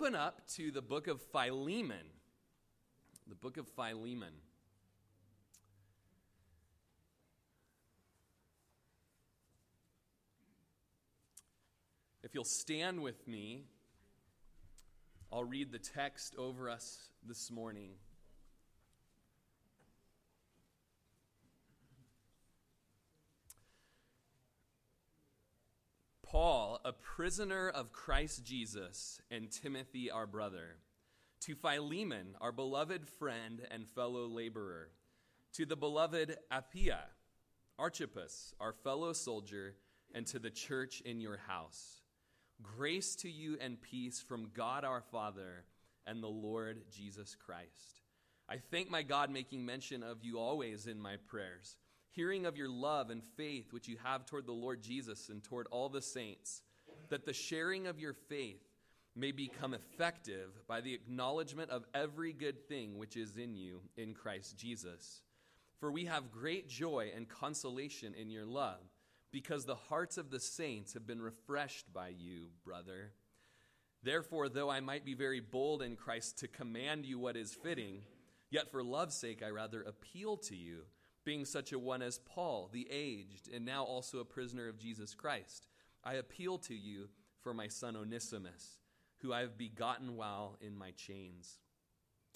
open up to the book of Philemon. The book of Philemon. If you'll stand with me, I'll read the text over us this morning. Paul, a prisoner of Christ Jesus, and Timothy, our brother, to Philemon, our beloved friend and fellow laborer, to the beloved Apphia, Archippus, our fellow soldier, and to the church in your house. Grace to you and peace from God our Father and the Lord Jesus Christ. I thank my God making mention of you always in my prayers hearing of your love and faith which you have toward the Lord Jesus and toward all the saints, that the sharing of your faith may become effective by the acknowledgement of every good thing which is in you in Christ Jesus. For we have great joy and consolation in your love, because the hearts of the saints have been refreshed by you, brother. Therefore, though I might be very bold in Christ to command you what is fitting, yet for love's sake I rather appeal to you being such a one as Paul, the aged, and now also a prisoner of Jesus Christ. I appeal to you for my son Onesimus, who I have begotten while in my chains,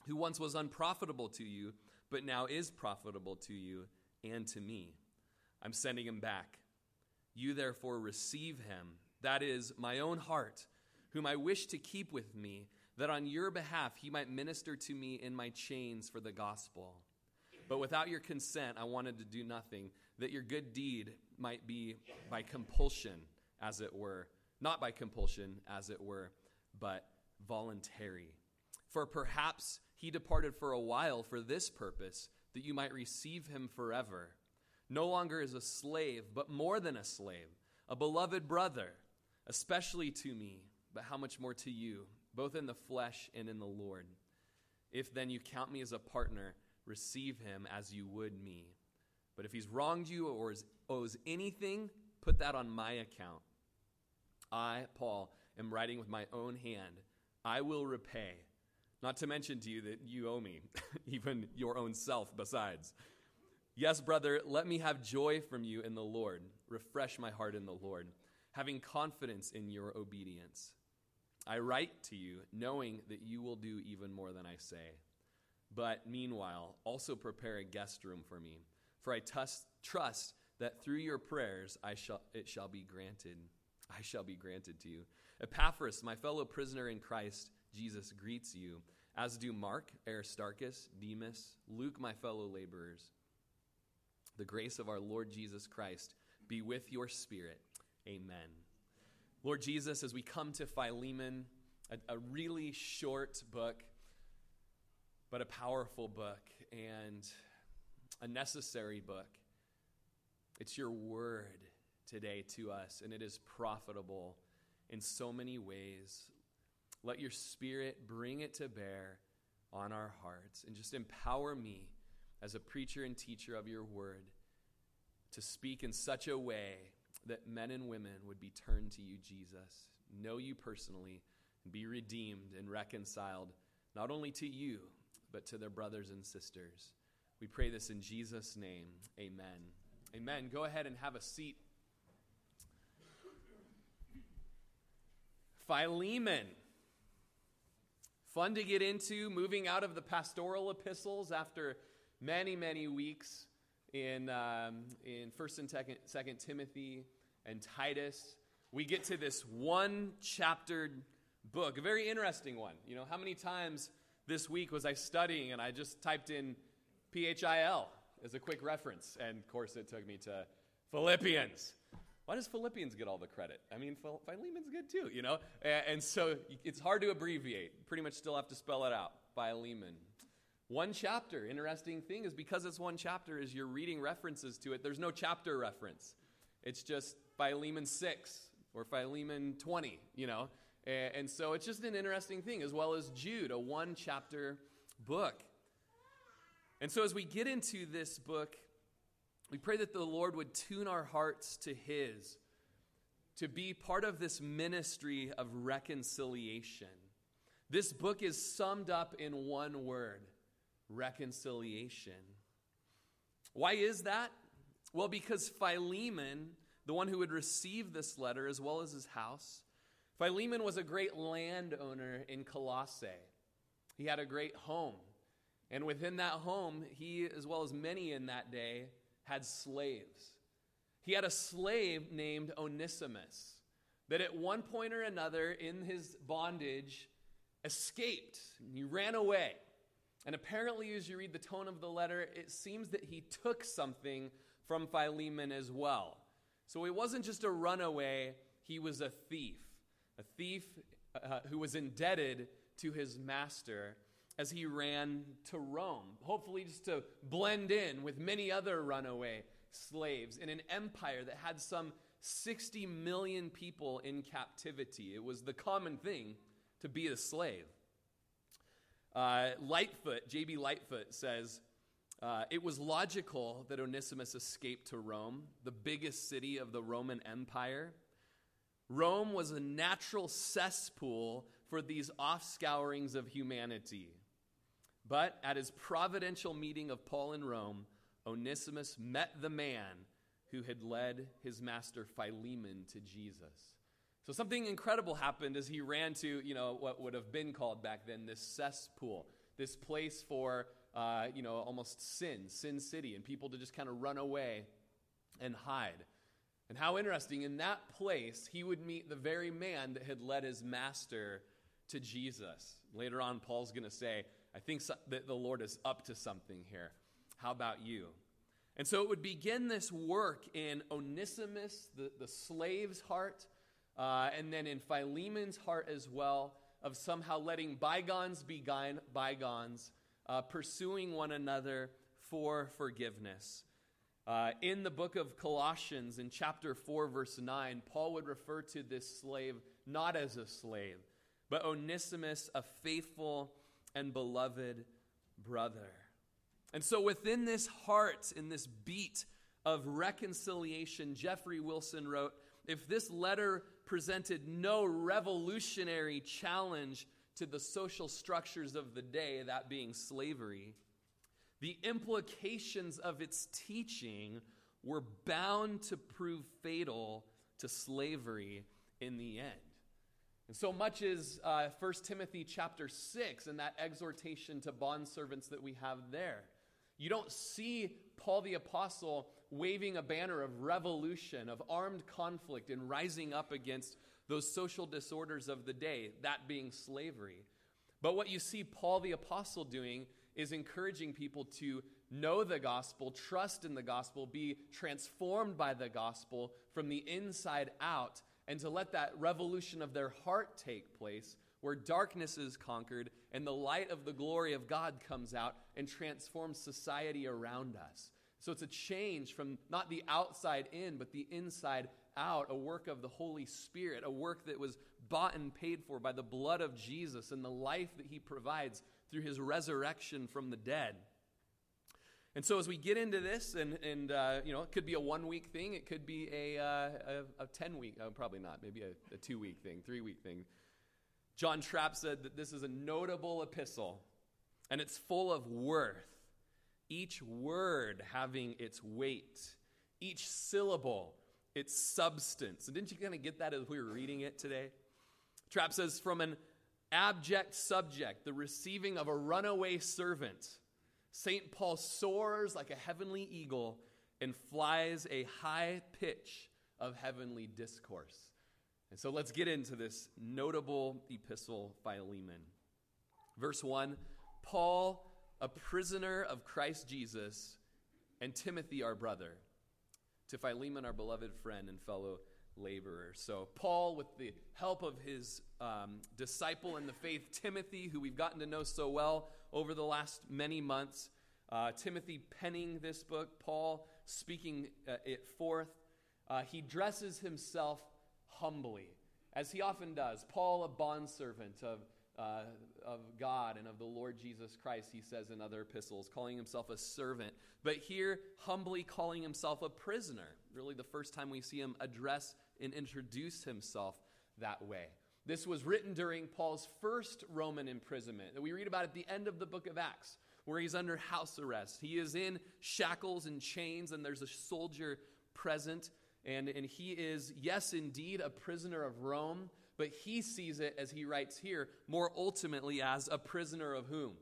who once was unprofitable to you, but now is profitable to you and to me. I'm sending him back. You therefore receive him, that is, my own heart, whom I wish to keep with me, that on your behalf he might minister to me in my chains for the gospel. But without your consent, I wanted to do nothing, that your good deed might be by compulsion, as it were. Not by compulsion, as it were, but voluntary. For perhaps he departed for a while for this purpose, that you might receive him forever. No longer as a slave, but more than a slave, a beloved brother, especially to me, but how much more to you, both in the flesh and in the Lord. If then you count me as a partner, receive him as you would me. But if he's wronged you or owes anything, put that on my account. I, Paul, am writing with my own hand. I will repay. Not to mention to you that you owe me, even your own self besides. Yes, brother, let me have joy from you in the Lord. Refresh my heart in the Lord, having confidence in your obedience. I write to you, knowing that you will do even more than I say. But meanwhile, also prepare a guest room for me, for I trust, trust that through your prayers I shall, it shall be granted. I shall be granted to you. Epaphras, my fellow prisoner in Christ Jesus, greets you, as do Mark, Aristarchus, Demas, Luke, my fellow laborers. The grace of our Lord Jesus Christ be with your spirit. Amen. Lord Jesus, as we come to Philemon, a, a really short book, but a powerful book and a necessary book. It's your word today to us, and it is profitable in so many ways. Let your spirit bring it to bear on our hearts and just empower me as a preacher and teacher of your word to speak in such a way that men and women would be turned to you, Jesus, know you personally, and be redeemed and reconciled not only to you, but to their brothers and sisters. We pray this in Jesus' name. Amen. Amen. Go ahead and have a seat. Philemon. Fun to get into, moving out of the pastoral epistles after many, many weeks in, um, in 1st and 2nd, 2nd Timothy and Titus. We get to this one chaptered book, a very interesting one. You know, how many times this week was I studying and I just typed in PHIL as a quick reference. And of course, it took me to Philippians. Why does Philippians get all the credit? I mean, Philemon's good too, you know? And so it's hard to abbreviate. Pretty much still have to spell it out. Philemon. One chapter. Interesting thing is because it's one chapter, as you're reading references to it, there's no chapter reference. It's just Philemon 6 or Philemon 20, you know? And so it's just an interesting thing, as well as Jude, a one chapter book. And so as we get into this book, we pray that the Lord would tune our hearts to His, to be part of this ministry of reconciliation. This book is summed up in one word reconciliation. Why is that? Well, because Philemon, the one who would receive this letter as well as his house, Philemon was a great landowner in Colossae. He had a great home. And within that home, he, as well as many in that day, had slaves. He had a slave named Onesimus that at one point or another in his bondage escaped. He ran away. And apparently, as you read the tone of the letter, it seems that he took something from Philemon as well. So he wasn't just a runaway, he was a thief. A thief uh, who was indebted to his master as he ran to Rome, hopefully just to blend in with many other runaway slaves in an empire that had some 60 million people in captivity. It was the common thing to be a slave. Uh, Lightfoot, J.B. Lightfoot says, uh, it was logical that Onesimus escaped to Rome, the biggest city of the Roman Empire. Rome was a natural cesspool for these offscourings of humanity. But at his providential meeting of Paul in Rome, Onesimus met the man who had led his master Philemon to Jesus. So something incredible happened as he ran to, you know, what would have been called back then this cesspool, this place for, uh, you know, almost sin, sin city, and people to just kind of run away and hide. And how interesting, in that place, he would meet the very man that had led his master to Jesus. Later on, Paul's going to say, I think so, that the Lord is up to something here. How about you? And so it would begin this work in Onesimus, the, the slave's heart, uh, and then in Philemon's heart as well, of somehow letting bygones be bygones, uh, pursuing one another for forgiveness. Uh, in the book of Colossians, in chapter 4, verse 9, Paul would refer to this slave not as a slave, but Onesimus, a faithful and beloved brother. And so, within this heart, in this beat of reconciliation, Jeffrey Wilson wrote If this letter presented no revolutionary challenge to the social structures of the day, that being slavery, the implications of its teaching were bound to prove fatal to slavery in the end. And so much as uh, 1 Timothy chapter 6 and that exhortation to bondservants that we have there. You don't see Paul the Apostle waving a banner of revolution, of armed conflict, and rising up against those social disorders of the day, that being slavery. But what you see Paul the Apostle doing is encouraging people to know the gospel, trust in the gospel, be transformed by the gospel from the inside out, and to let that revolution of their heart take place where darkness is conquered and the light of the glory of God comes out and transforms society around us. So it's a change from not the outside in, but the inside out, a work of the Holy Spirit, a work that was bought and paid for by the blood of Jesus and the life that he provides through his resurrection from the dead. And so as we get into this, and, and uh, you know, it could be a one week thing, it could be a, uh, a, a, 10 week, uh, probably not, maybe a, a two week thing, three week thing. John Trapp said that this is a notable epistle, and it's full of worth, each word having its weight, each syllable its substance. And didn't you kind of get that as we were reading it today? Trapp says, from an abject subject, the receiving of a runaway servant, St. Paul soars like a heavenly eagle and flies a high pitch of heavenly discourse. And so let's get into this notable epistle, Philemon. Verse 1 Paul, a prisoner of Christ Jesus, and Timothy, our brother, to Philemon, our beloved friend and fellow laborer. So, Paul, with the help of his um, disciple in the faith, Timothy, who we've gotten to know so well over the last many months, uh, Timothy penning this book, Paul speaking uh, it forth, uh, he dresses himself humbly, as he often does. Paul, a bondservant of, uh, of God and of the Lord Jesus Christ, he says in other epistles, calling himself a servant. But here, humbly calling himself a prisoner. Really, the first time we see him address and introduce himself that way. This was written during Paul's first Roman imprisonment that we read about at the end of the book of Acts, where he's under house arrest. He is in shackles and chains, and there's a soldier present. And, and he is, yes, indeed, a prisoner of Rome, but he sees it, as he writes here, more ultimately as a prisoner of whom?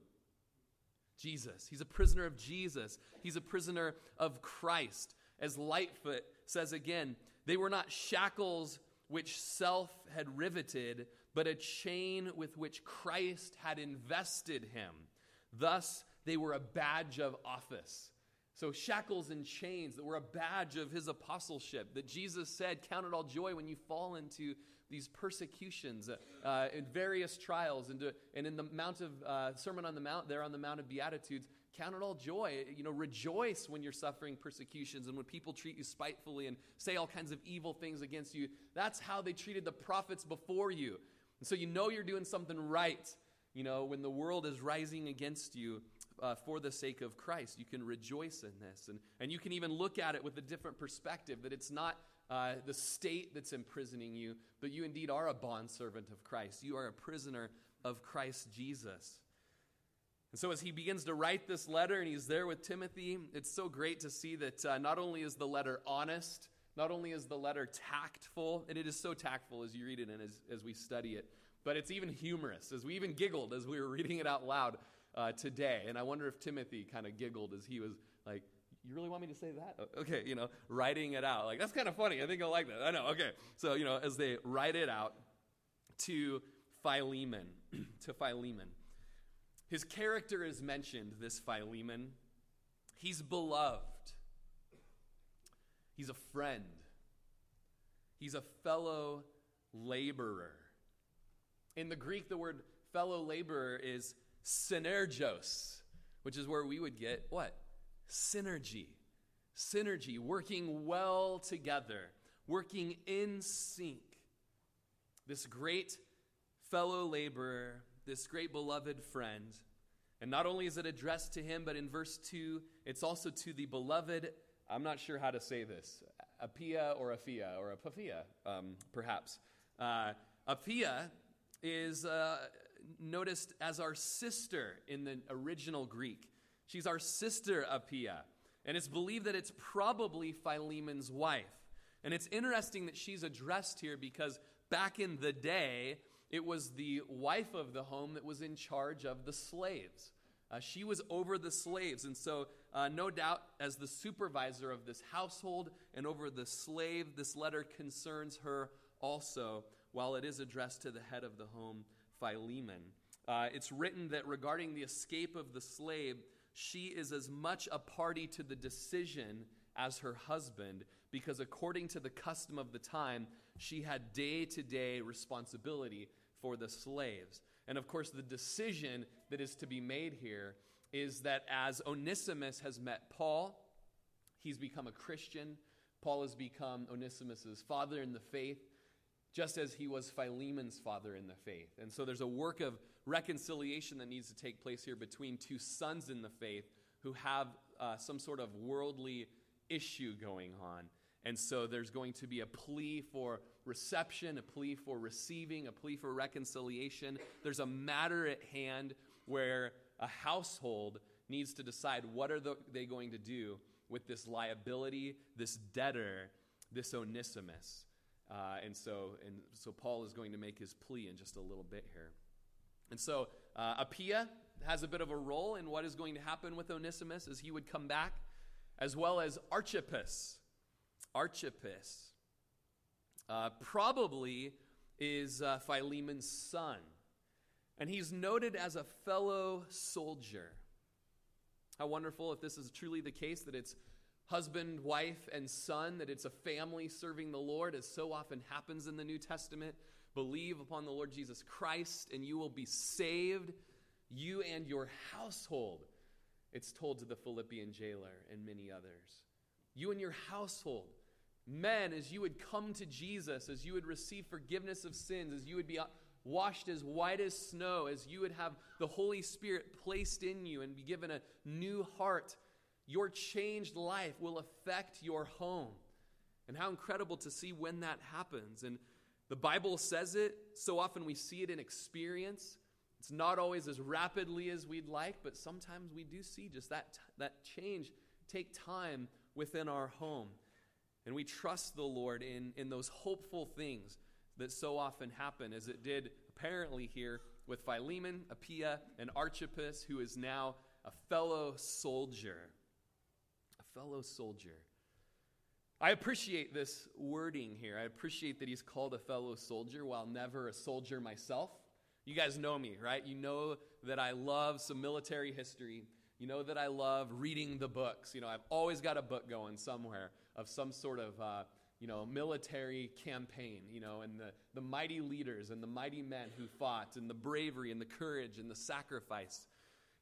Jesus. He's a prisoner of Jesus. He's a prisoner of Christ. As Lightfoot says again, they were not shackles which self had riveted, but a chain with which Christ had invested him. Thus, they were a badge of office. So, shackles and chains that were a badge of his apostleship, that Jesus said, Count it all joy when you fall into these persecutions uh, in various trials. And, to, and in the Mount of uh, Sermon on the Mount, there on the Mount of Beatitudes, count it all joy. You know, rejoice when you're suffering persecutions and when people treat you spitefully and say all kinds of evil things against you. That's how they treated the prophets before you. And so you know you're doing something right. You know, when the world is rising against you uh, for the sake of Christ, you can rejoice in this. And, and you can even look at it with a different perspective that it's not uh, the state that's imprisoning you, but you indeed are a bondservant of Christ. You are a prisoner of Christ Jesus. And so, as he begins to write this letter and he's there with Timothy, it's so great to see that uh, not only is the letter honest, not only is the letter tactful, and it is so tactful as you read it and as, as we study it, but it's even humorous, as we even giggled as we were reading it out loud uh, today. And I wonder if Timothy kind of giggled as he was like, You really want me to say that? Okay, you know, writing it out. Like, that's kind of funny. I think I'll like that. I know, okay. So, you know, as they write it out to Philemon, to Philemon. His character is mentioned, this Philemon. He's beloved, he's a friend, he's a fellow laborer. In the Greek, the word fellow laborer is synergos, which is where we would get what? Synergy. Synergy, working well together, working in sync. This great fellow laborer this great beloved friend. And not only is it addressed to him, but in verse 2, it's also to the beloved, I'm not sure how to say this, Apia or Aphia or Apaphia, um, perhaps. Uh, Apia is uh, noticed as our sister in the original Greek. She's our sister Apia. And it's believed that it's probably Philemon's wife. And it's interesting that she's addressed here because back in the day, it was the wife of the home that was in charge of the slaves. Uh, she was over the slaves. And so, uh, no doubt, as the supervisor of this household and over the slave, this letter concerns her also, while it is addressed to the head of the home, Philemon. Uh, it's written that regarding the escape of the slave, she is as much a party to the decision as her husband, because according to the custom of the time, she had day to day responsibility for the slaves. And of course, the decision that is to be made here is that as Onesimus has met Paul, he's become a Christian. Paul has become Onesimus's father in the faith, just as he was Philemon's father in the faith. And so there's a work of reconciliation that needs to take place here between two sons in the faith who have uh, some sort of worldly issue going on. And so there's going to be a plea for reception, a plea for receiving, a plea for reconciliation. There's a matter at hand where a household needs to decide what are the, they going to do with this liability, this debtor, this Onesimus. Uh, and so, and so Paul is going to make his plea in just a little bit here. And so, uh, Apia has a bit of a role in what is going to happen with Onesimus as he would come back, as well as Archippus. Archippus uh, probably is uh, Philemon's son. And he's noted as a fellow soldier. How wonderful if this is truly the case that it's husband, wife, and son, that it's a family serving the Lord, as so often happens in the New Testament. Believe upon the Lord Jesus Christ, and you will be saved, you and your household. It's told to the Philippian jailer and many others. You and your household Men, as you would come to Jesus, as you would receive forgiveness of sins, as you would be uh, washed as white as snow, as you would have the Holy Spirit placed in you and be given a new heart, your changed life will affect your home. And how incredible to see when that happens. And The Bible says it. So often we see it in experience. It's not always as rapidly as we'd like, but sometimes we do see just that, that change take time within our home. And we trust the Lord in, in those hopeful things that so often happen, as it did apparently here with Philemon, Apia, and Archippus, who is now a fellow soldier. A fellow soldier. I appreciate this wording here. I appreciate that he's called a fellow soldier while never a soldier myself. You guys know me, right? You know that I love some military history. You know that I love reading the books. You know, I've always got a book going somewhere of some sort of, uh, you know, military campaign, you know, and the, the mighty leaders and the mighty men who fought and the bravery and the courage and the sacrifice.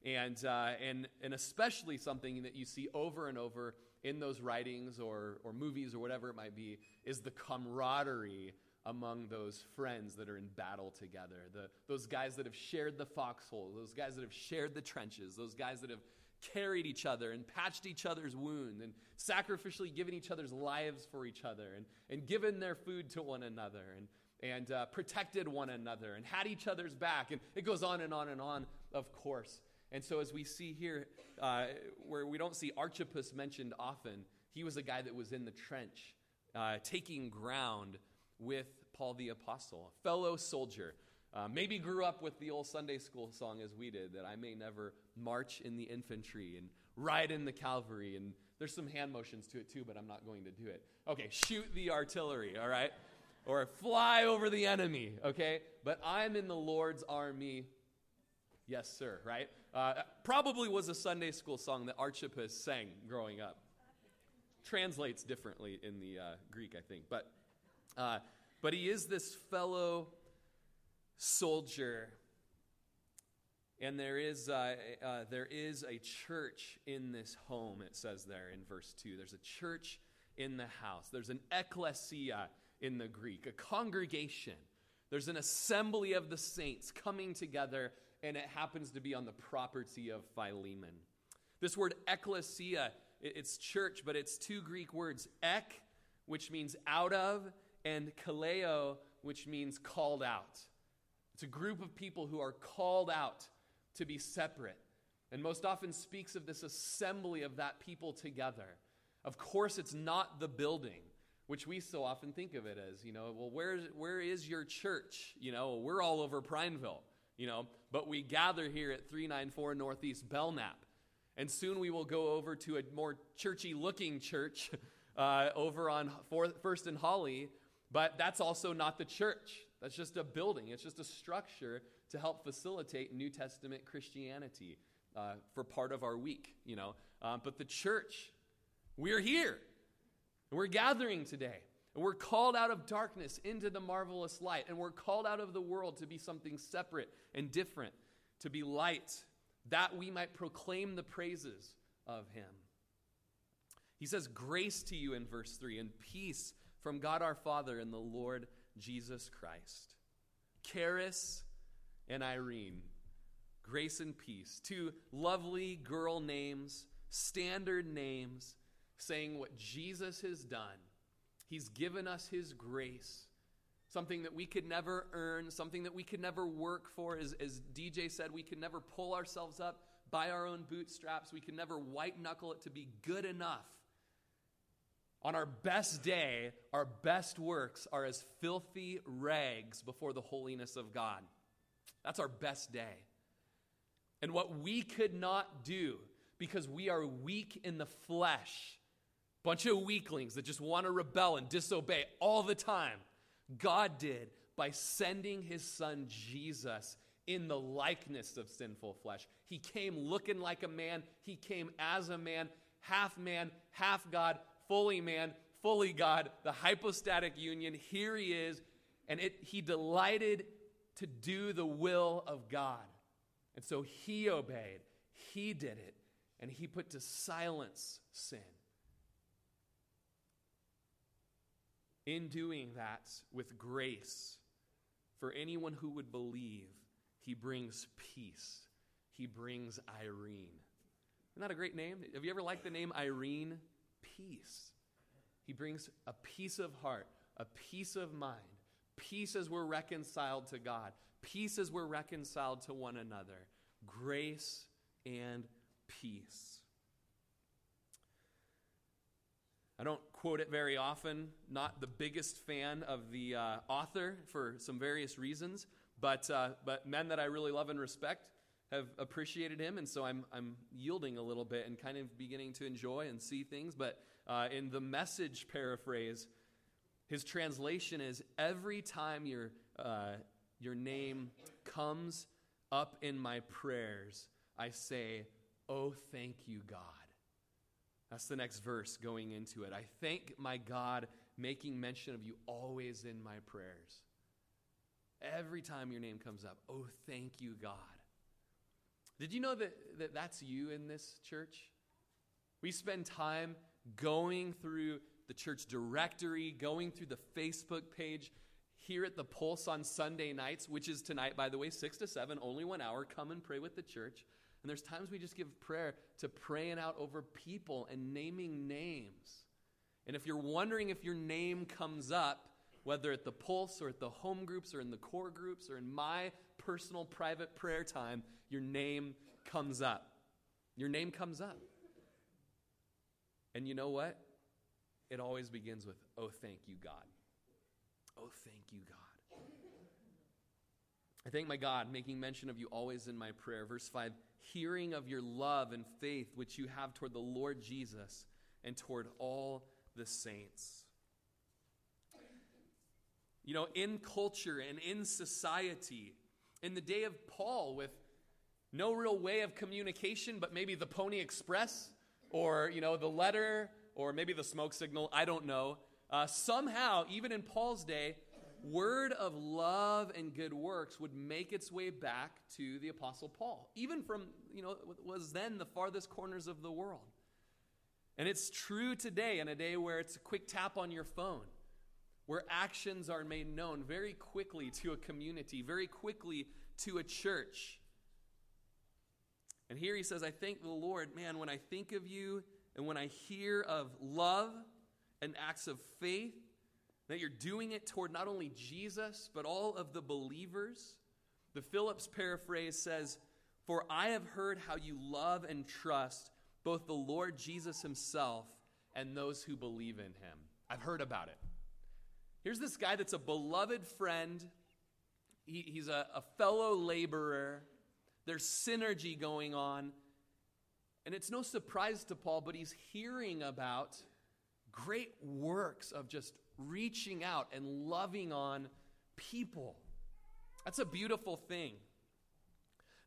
And, uh, and, and especially something that you see over and over in those writings or, or movies or whatever it might be is the camaraderie among those friends that are in battle together. The, those guys that have shared the foxhole, those guys that have shared the trenches, those guys that have carried each other and patched each other's wound and sacrificially given each other's lives for each other and, and given their food to one another and, and uh, protected one another and had each other's back. And it goes on and on and on, of course. And so, as we see here, uh, where we don't see Archippus mentioned often, he was a guy that was in the trench, uh, taking ground with Paul the Apostle, a fellow soldier. Uh, maybe grew up with the old Sunday school song as we did, that I may never march in the infantry and ride in the cavalry. And there's some hand motions to it too, but I'm not going to do it. Okay, shoot the artillery, all right? Or fly over the enemy, okay? But I'm in the Lord's army. Yes, sir, right? Uh, probably was a Sunday school song that Archippus sang growing up. Translates differently in the uh, Greek, I think. But uh, but he is this fellow soldier. And there is, uh, uh, there is a church in this home, it says there in verse 2. There's a church in the house. There's an ecclesia in the Greek, a congregation. There's an assembly of the saints coming together, and it happens to be on the property of Philemon. This word ecclesia, it's church, but it's two Greek words ek, which means out of, and kaleo, which means called out. It's a group of people who are called out to be separate, and most often speaks of this assembly of that people together. Of course, it's not the building, which we so often think of it as, you know, well, where, where is your church? You know, we're all over Prineville, you know, but we gather here at 394 Northeast Belknap. And soon we will go over to a more churchy looking church uh, over on First and Holly but that's also not the church. That's just a building, it's just a structure to help facilitate New Testament Christianity uh, for part of our week, you know. Um, but the church, we're here. We're gathering today. And we're called out of darkness into the marvelous light. And we're called out of the world to be something separate and different, to be light, that we might proclaim the praises of Him. He says, Grace to you in verse 3 and peace from God our Father and the Lord Jesus Christ. Charis and Irene, grace and peace. Two lovely girl names, standard names, saying what Jesus has done. He's given us His grace, something that we could never earn, something that we could never work for. As, as DJ said, we could never pull ourselves up by our own bootstraps. We could never white knuckle it to be good enough. On our best day, our best works are as filthy rags before the holiness of God. That's our best day. And what we could not do because we are weak in the flesh, bunch of weaklings that just want to rebel and disobey all the time, God did by sending his son Jesus in the likeness of sinful flesh. He came looking like a man, he came as a man, half man, half God, fully man, fully God, the hypostatic union. Here he is, and it, he delighted to do the will of God. And so he obeyed, he did it, and he put to silence sin. In doing that with grace, for anyone who would believe, he brings peace. He brings Irene. Isn't that a great name? Have you ever liked the name Irene? Peace. He brings a peace of heart, a peace of mind, peace as we're reconciled to God, peace as we're reconciled to one another, grace and peace. I don't quote it very often, not the biggest fan of the uh, author for some various reasons, but, uh, but men that I really love and respect have appreciated him, and so I'm, I'm yielding a little bit and kind of beginning to enjoy and see things. But uh, in the message paraphrase, his translation is every time your, uh, your name comes up in my prayers, I say, Oh, thank you, God. That's the next verse going into it. I thank my God making mention of you always in my prayers. Every time your name comes up, oh, thank you, God. Did you know that, that that's you in this church? We spend time going through the church directory, going through the Facebook page, here at the Pulse on Sunday nights, which is tonight, by the way, 6 to 7, only one hour. Come and pray with the church. And there's times we just give prayer to praying out over people and naming names. And if you're wondering if your name comes up, whether at the Pulse or at the home groups or in the core groups or in my personal private prayer time, your name comes up. Your name comes up. And you know what? It always begins with, oh, thank you, God. Oh, thank you, God. I thank my God, making mention of you always in my prayer. Verse 5 hearing of your love and faith which you have toward the Lord Jesus and toward all the saints. You know, in culture and in society, in the day of Paul, with no real way of communication, but maybe the Pony Express or, you know, the letter or maybe the smoke signal, I don't know. Uh, somehow, even in Paul's day, word of love and good works would make its way back to the apostle paul even from you know was then the farthest corners of the world and it's true today in a day where it's a quick tap on your phone where actions are made known very quickly to a community very quickly to a church and here he says i thank the lord man when i think of you and when i hear of love and acts of faith that you're doing it toward not only Jesus, but all of the believers. The Phillips paraphrase says, For I have heard how you love and trust both the Lord Jesus himself and those who believe in him. I've heard about it. Here's this guy that's a beloved friend, he, he's a, a fellow laborer. There's synergy going on. And it's no surprise to Paul, but he's hearing about great works of just reaching out and loving on people. That's a beautiful thing.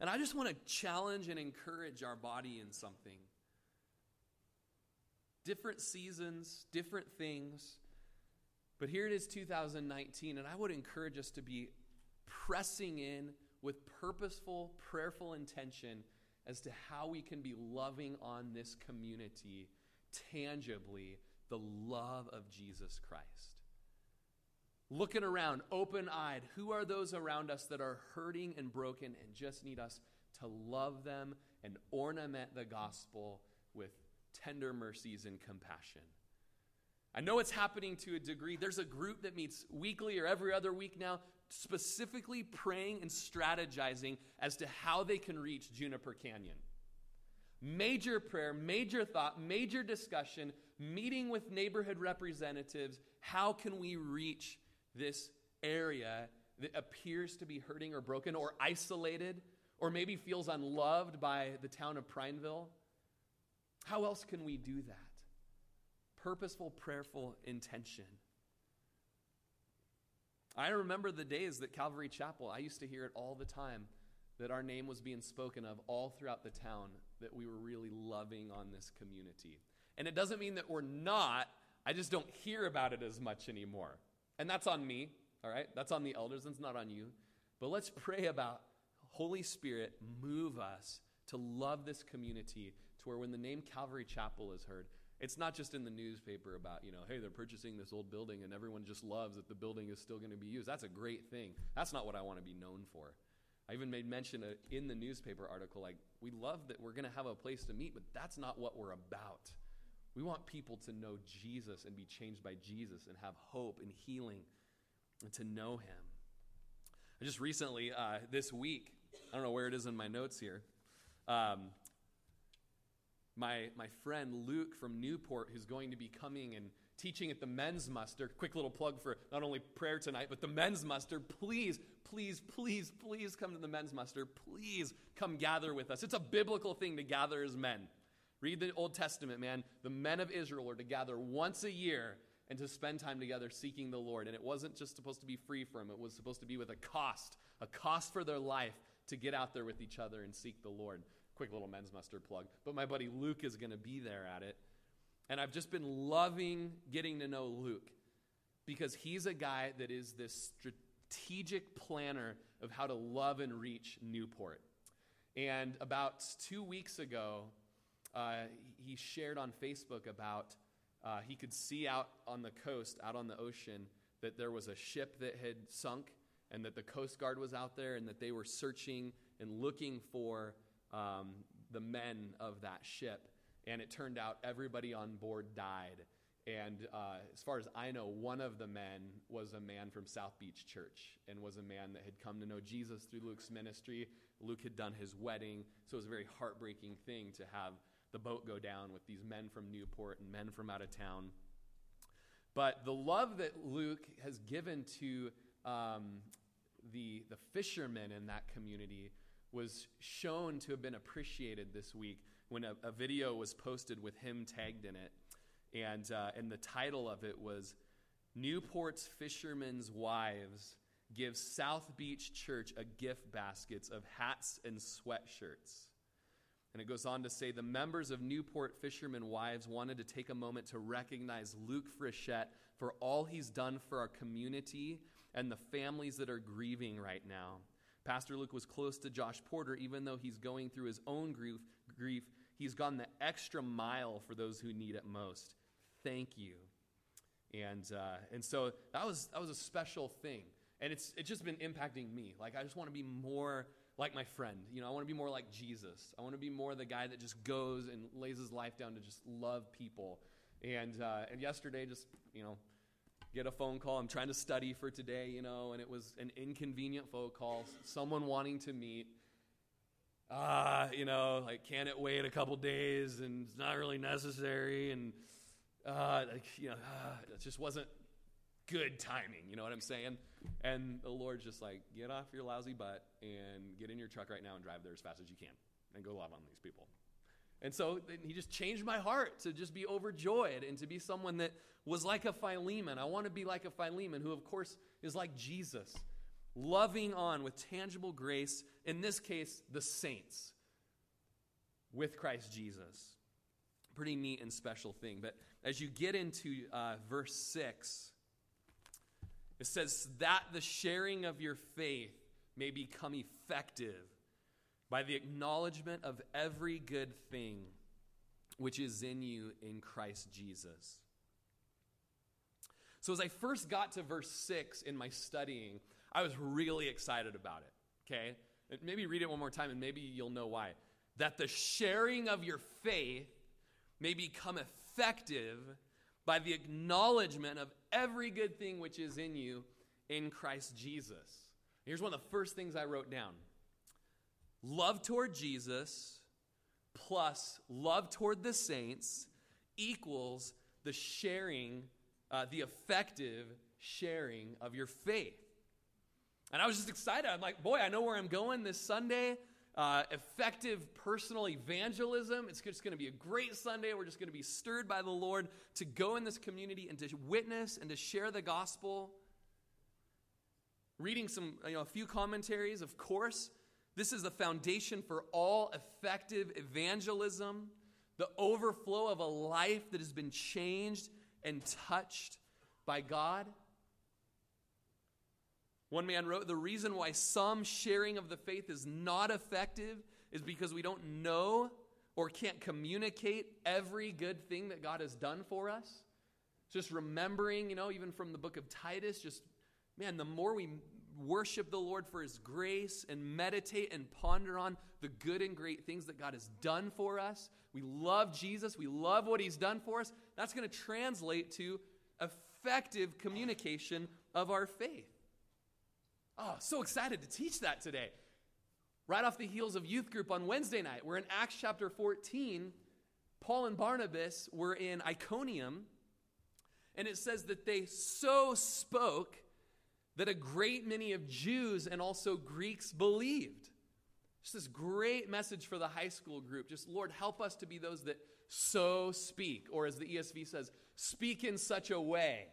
And I just want to challenge and encourage our body in something. Different seasons, different things. But here it is 2019, and I would encourage us to be pressing in with purposeful, prayerful intention as to how we can be loving on this community tangibly the love of Jesus Christ. Looking around, open eyed, who are those around us that are hurting and broken and just need us to love them and ornament the gospel with tender mercies and compassion? I know it's happening to a degree. There's a group that meets weekly or every other week now, specifically praying and strategizing as to how they can reach Juniper Canyon. Major prayer, major thought, major discussion meeting with neighborhood representatives. How can we reach this area that appears to be hurting or broken or isolated or maybe feels unloved by the town of Prineville? How else can we do that? Purposeful, prayerful intention. I remember the days that Calvary Chapel, I used to hear it all the time that our name was being spoken of all throughout the town, that we were really loving on this community. And it doesn't mean that we're not, I just don't hear about it as much anymore. And that's on me, all right? That's on the elders, and it's not on you. But let's pray about Holy Spirit move us to love this community to where when the name Calvary Chapel is heard, it's not just in the newspaper about, you know, hey, they're purchasing this old building and everyone just loves that the building is still going to be used. That's a great thing. That's not what I want to be known for. I even made mention in the newspaper article, like, we love that we're going to have a place to meet, but that's not what we're about. We want people to know Jesus and be changed by Jesus and have hope and healing and to know Him. I just recently, uh, this week, I don't know where it is in my notes here. Um, my, my friend Luke from Newport, who's going to be coming and teaching at the men's muster. Quick little plug for not only prayer tonight, but the men's muster. Please, please, please, please come to the men's muster. Please come gather with us. It's a biblical thing to gather as men. Read the Old Testament, man. The men of Israel are to gather once a year and to spend time together seeking the Lord. And it wasn't just supposed to be free for them, it was supposed to be with a cost, a cost for their life to get out there with each other and seek the Lord. Quick little men's muster plug. But my buddy Luke is going to be there at it. And I've just been loving getting to know Luke because he's a guy that is this strategic planner of how to love and reach Newport. And about two weeks ago, uh, he shared on Facebook about uh, he could see out on the coast, out on the ocean, that there was a ship that had sunk and that the Coast Guard was out there and that they were searching and looking for um, the men of that ship. And it turned out everybody on board died. And uh, as far as I know, one of the men was a man from South Beach Church and was a man that had come to know Jesus through Luke's ministry. Luke had done his wedding, so it was a very heartbreaking thing to have the boat go down with these men from Newport and men from out of town. But the love that Luke has given to um, the, the fishermen in that community was shown to have been appreciated this week when a, a video was posted with him tagged in it. And, uh, and the title of it was Newport's Fishermen's Wives Give South Beach Church a gift baskets of hats and sweatshirts. And it goes on to say the members of Newport Fishermen Wives wanted to take a moment to recognize Luke Frechette for all he's done for our community and the families that are grieving right now. Pastor Luke was close to Josh Porter, even though he's going through his own grief. grief he's gone the extra mile for those who need it most. Thank you. And, uh, and so that was, that was a special thing. And it's, it's just been impacting me. Like, I just want to be more like my friend. You know, I want to be more like Jesus. I want to be more the guy that just goes and lays his life down to just love people. And, uh, and yesterday, just, you know, get a phone call. I'm trying to study for today, you know, and it was an inconvenient phone call, someone wanting to meet. Ah, uh, you know, like, can it wait a couple days and it's not really necessary? And, uh, like, you know, uh, it just wasn't good timing. You know what I'm saying? And the Lord's just like, get off your lousy butt and get in your truck right now and drive there as fast as you can and go love on these people. And so he just changed my heart to just be overjoyed and to be someone that was like a Philemon. I want to be like a Philemon, who, of course, is like Jesus, loving on with tangible grace, in this case, the saints, with Christ Jesus. Pretty neat and special thing. But as you get into uh, verse 6, it says, that the sharing of your faith may become effective by the acknowledgement of every good thing which is in you in Christ Jesus. So, as I first got to verse 6 in my studying, I was really excited about it. Okay? Maybe read it one more time and maybe you'll know why. That the sharing of your faith may become effective by the acknowledgement of every good thing which is in you in Christ Jesus. Here's one of the first things I wrote down love toward Jesus plus love toward the saints equals the sharing, uh, the effective sharing of your faith. And I was just excited. I'm like, boy, I know where I'm going this Sunday. Uh, effective personal evangelism. It's just going to be a great Sunday. We're just going to be stirred by the Lord to go in this community and to witness and to share the gospel. Reading some, you know, a few commentaries, of course, this is the foundation for all effective evangelism, the overflow of a life that has been changed and touched by God. One man wrote The reason why some sharing of the faith is not effective is because we don't know or can't communicate every good thing that God has done for us. Just remembering, you know, even from the book of Titus, just, man, the more we worship the Lord for His grace and meditate and ponder on the good and great things that God has done for us. We love Jesus. We love what He's done for us. That's going to translate to effective communication of our faith. Oh, so excited to teach that today. Right off the heels of youth group on Wednesday night, we're in Acts chapter 14. Paul and Barnabas were in Iconium, and it says that they so spoke that a great many of Jews and also Greeks believed. Just this great message for the high school group. Just, Lord, help us to be those that so speak, or as the ESV says, speak in such a way.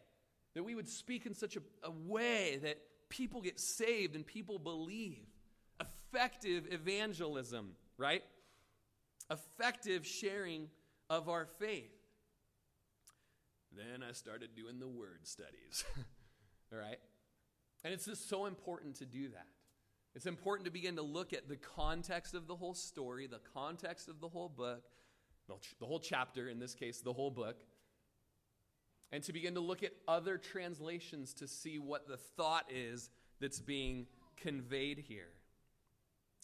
That we would speak in such a, a way that people get saved and people believe. Effective evangelism, right? Effective sharing of our faith. Then I started doing the word studies, all right? And it's just so important to do that. It's important to begin to look at the context of the whole story, the context of the whole book, the whole chapter, in this case, the whole book, and to begin to look at other translations to see what the thought is that's being conveyed here.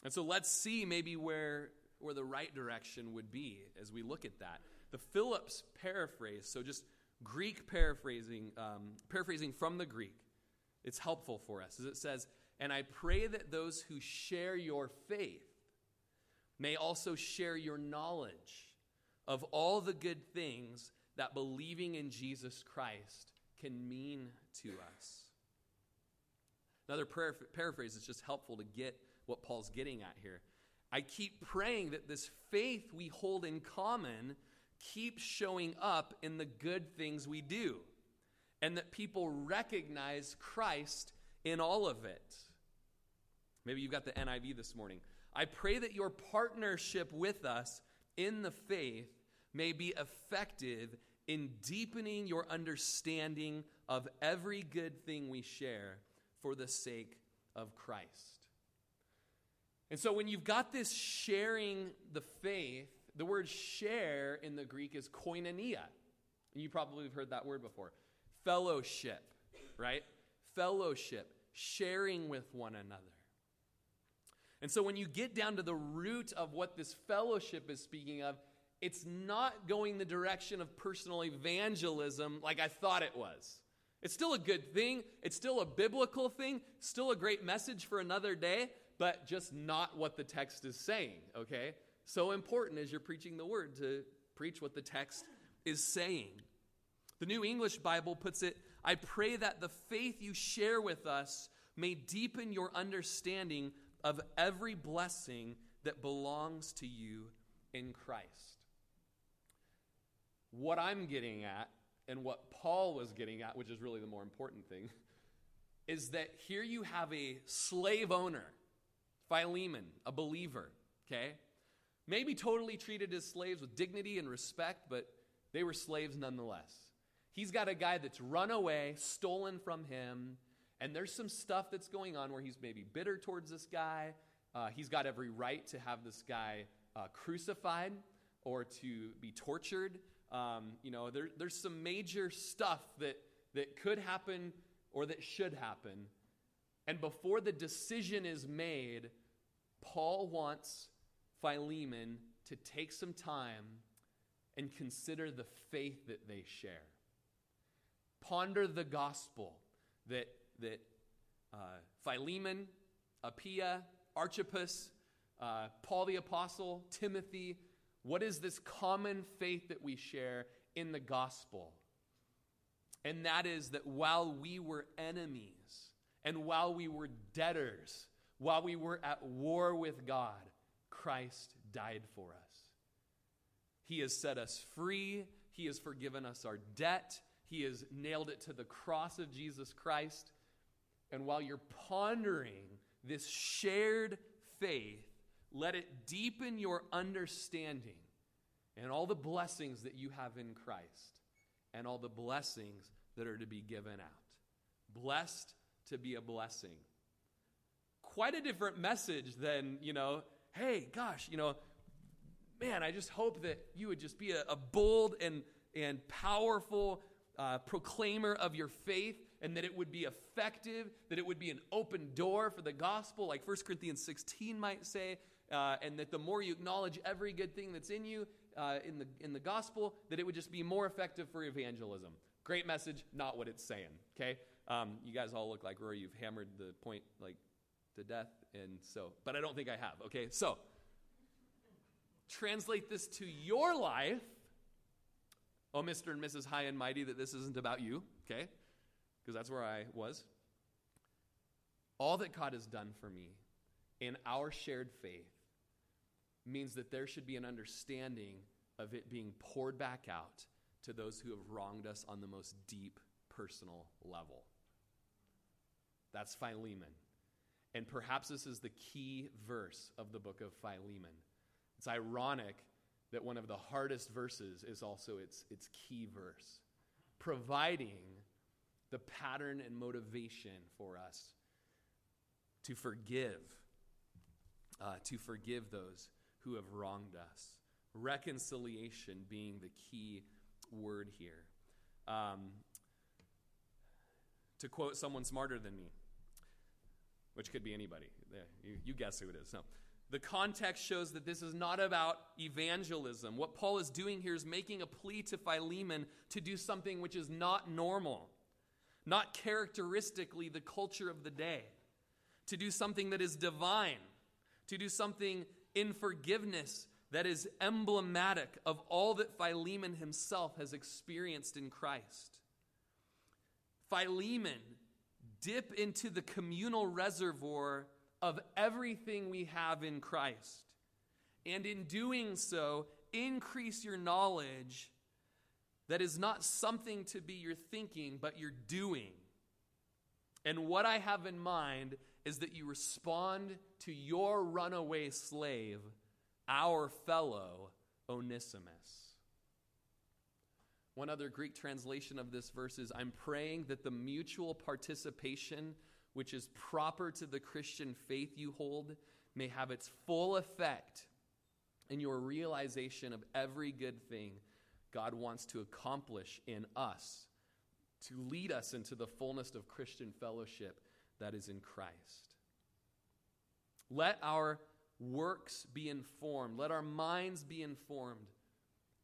And so let's see maybe where, where the right direction would be as we look at that. The Phillips paraphrase, so just Greek paraphrasing, um, paraphrasing from the Greek, it's helpful for us. As it says, And I pray that those who share your faith may also share your knowledge of all the good things that believing in Jesus Christ can mean to us. Another paraphrase is just helpful to get what Paul's getting at here. I keep praying that this faith we hold in common keeps showing up in the good things we do and that people recognize Christ in all of it. Maybe you've got the NIV this morning. I pray that your partnership with us in the faith may be effective in deepening your understanding of every good thing we share for the sake of Christ. And so when you've got this sharing the faith, the word share in the Greek is koinonia. And you probably have heard that word before fellowship, right? Fellowship, sharing with one another. And so when you get down to the root of what this fellowship is speaking of, it's not going the direction of personal evangelism like I thought it was. It's still a good thing, it's still a biblical thing, still a great message for another day, but just not what the text is saying, okay? So important as you're preaching the word to preach what the text is saying. The New English Bible puts it I pray that the faith you share with us may deepen your understanding of every blessing that belongs to you in Christ. What I'm getting at, and what Paul was getting at, which is really the more important thing, is that here you have a slave owner, Philemon, a believer, okay? Maybe totally treated as slaves with dignity and respect, but they were slaves nonetheless. He's got a guy that's run away, stolen from him, and there's some stuff that's going on where he's maybe bitter towards this guy. Uh, he's got every right to have this guy uh, crucified or to be tortured. Um, you know, there, there's some major stuff that, that could happen or that should happen. And before the decision is made, Paul wants Philemon to take some time and consider the faith that they share ponder the gospel that, that uh, Philemon, Apphia, Archippus, uh, Paul the Apostle, Timothy, what is this common faith that we share in the gospel? And that is that while we were enemies and while we were debtors, while we were at war with God, Christ died for us. He has set us free. He has forgiven us our debt. He has nailed it to the cross of Jesus Christ. And while you're pondering this shared faith, let it deepen your understanding and all the blessings that you have in Christ and all the blessings that are to be given out. Blessed to be a blessing. Quite a different message than, you know, hey, gosh, you know, man, I just hope that you would just be a, a bold and, and powerful uh, proclaimer of your faith and that it would be effective, that it would be an open door for the gospel, like 1 Corinthians 16 might say, uh, and that the more you acknowledge every good thing that's in you uh, in, the, in the gospel, that it would just be more effective for evangelism. Great message, not what it's saying, okay? Um, you guys all look like Rory. You've hammered the point like to death, and so, but I don't think I have. Okay, so translate this to your life. Oh, Mr. and Mrs. High and Mighty, that this isn't about you. Okay, because that's where I was. All that God has done for me in our shared faith means that there should be an understanding of it being poured back out to those who have wronged us on the most deep personal level. That's Philemon. And perhaps this is the key verse of the book of Philemon. It's ironic that one of the hardest verses is also its, its key verse, providing the pattern and motivation for us to forgive, uh, to forgive those who have wronged us. Reconciliation being the key word here. Um, to quote someone smarter than me, which could be anybody. You, you guess who it is. No. The context shows that this is not about evangelism. What Paul is doing here is making a plea to Philemon to do something which is not normal, not characteristically the culture of the day, to do something that is divine, to do something in forgiveness that is emblematic of all that Philemon himself has experienced in Christ. Philemon dip into the communal reservoir of everything we have in Christ. And in doing so, increase your knowledge that is not something to be your thinking, but your doing. And what I have in mind is that you respond to your runaway slave, our fellow Onesimus. One other Greek translation of this verse is I'm praying that the mutual participation which is proper to the Christian faith you hold may have its full effect in your realization of every good thing God wants to accomplish in us to lead us into the fullness of Christian fellowship that is in Christ. Let our works be informed, let our minds be informed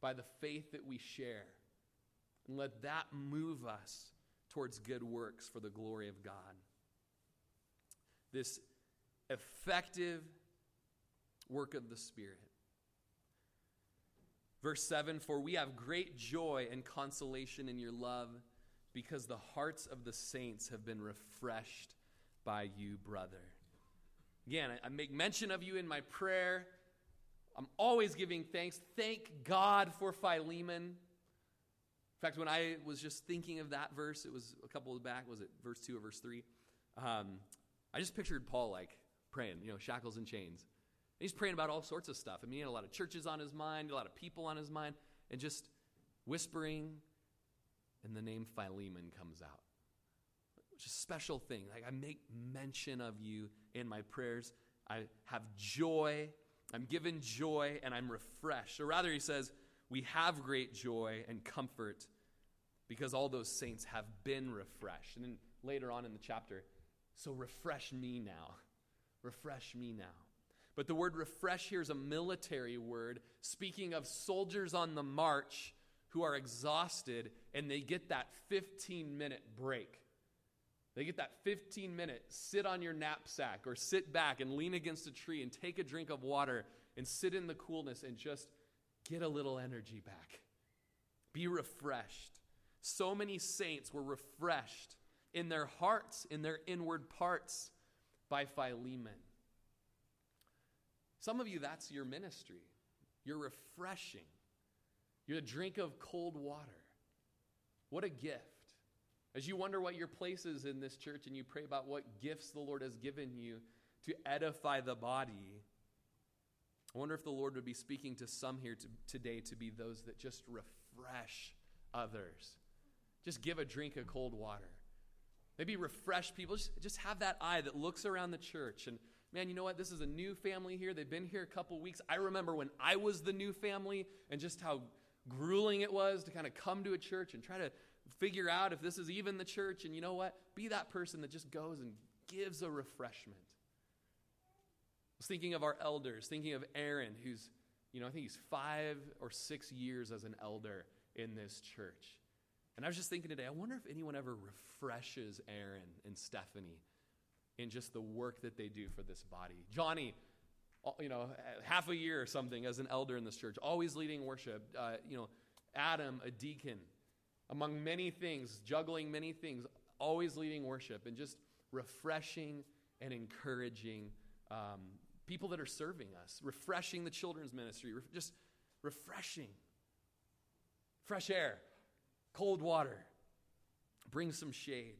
by the faith that we share. And let that move us towards good works for the glory of God. This effective work of the Spirit. Verse 7 For we have great joy and consolation in your love, because the hearts of the saints have been refreshed by you, brother. Again, I, make mention of you in my prayer. I'm always giving thanks. Thank God for Philemon In fact, when I was just thinking of that verse, it was a couple of back, was it verse 2 or verse 3? Um, I just pictured Paul like praying, you know, shackles and chains. And he's praying about all sorts of stuff. I mean, he had a lot of churches on his mind, a lot of people on his mind, and just whispering, and the name Philemon comes out. Which a special thing. Like I make mention of you in my prayers. I have joy. I'm given joy and I'm refreshed. Or rather, he says, we have great joy and comfort because all those saints have been refreshed. And then later on in the chapter, so refresh me now. Refresh me now. But the word refresh here is a military word, speaking of soldiers on the march who are exhausted and they get that 15 minute break. They get that 15 minute sit on your knapsack or sit back and lean against a tree and take a drink of water and sit in the coolness and just get a little energy back. Be refreshed. So many saints were refreshed in their hearts, in their inward parts by Philemon. Some of you, that's your ministry. You're refreshing. You're a drink of cold water. What a gift. As you wonder what your place is in this church and you pray about what gifts the Lord has given you to edify the body, I wonder if the Lord would be speaking to some here to, today to be those that just refresh others. Just give a drink of cold water. Maybe refresh people. Just, just have that eye that looks around the church. And man, you know what? This is a new family here. They've been here a couple weeks. I remember when I was the new family and just how grueling it was to kind of come to a church and try to figure out if this is even the church. And you know what? Be that person that just goes and gives a refreshment I was thinking of our elders, thinking of Aaron, who's, you know, I think he's five or six years as an elder in this church. And I was just thinking today, I wonder if anyone ever refreshes Aaron and Stephanie in just the work that they do for this body. Johnny, you know, half a year or something as an elder in this church, always leading worship. Uh, you know, Adam, a deacon, among many things, juggling many things, always leading worship and just refreshing and encouraging um, people that are serving us, refreshing the children's ministry, re- just refreshing. Fresh air, cold water, bring some shade.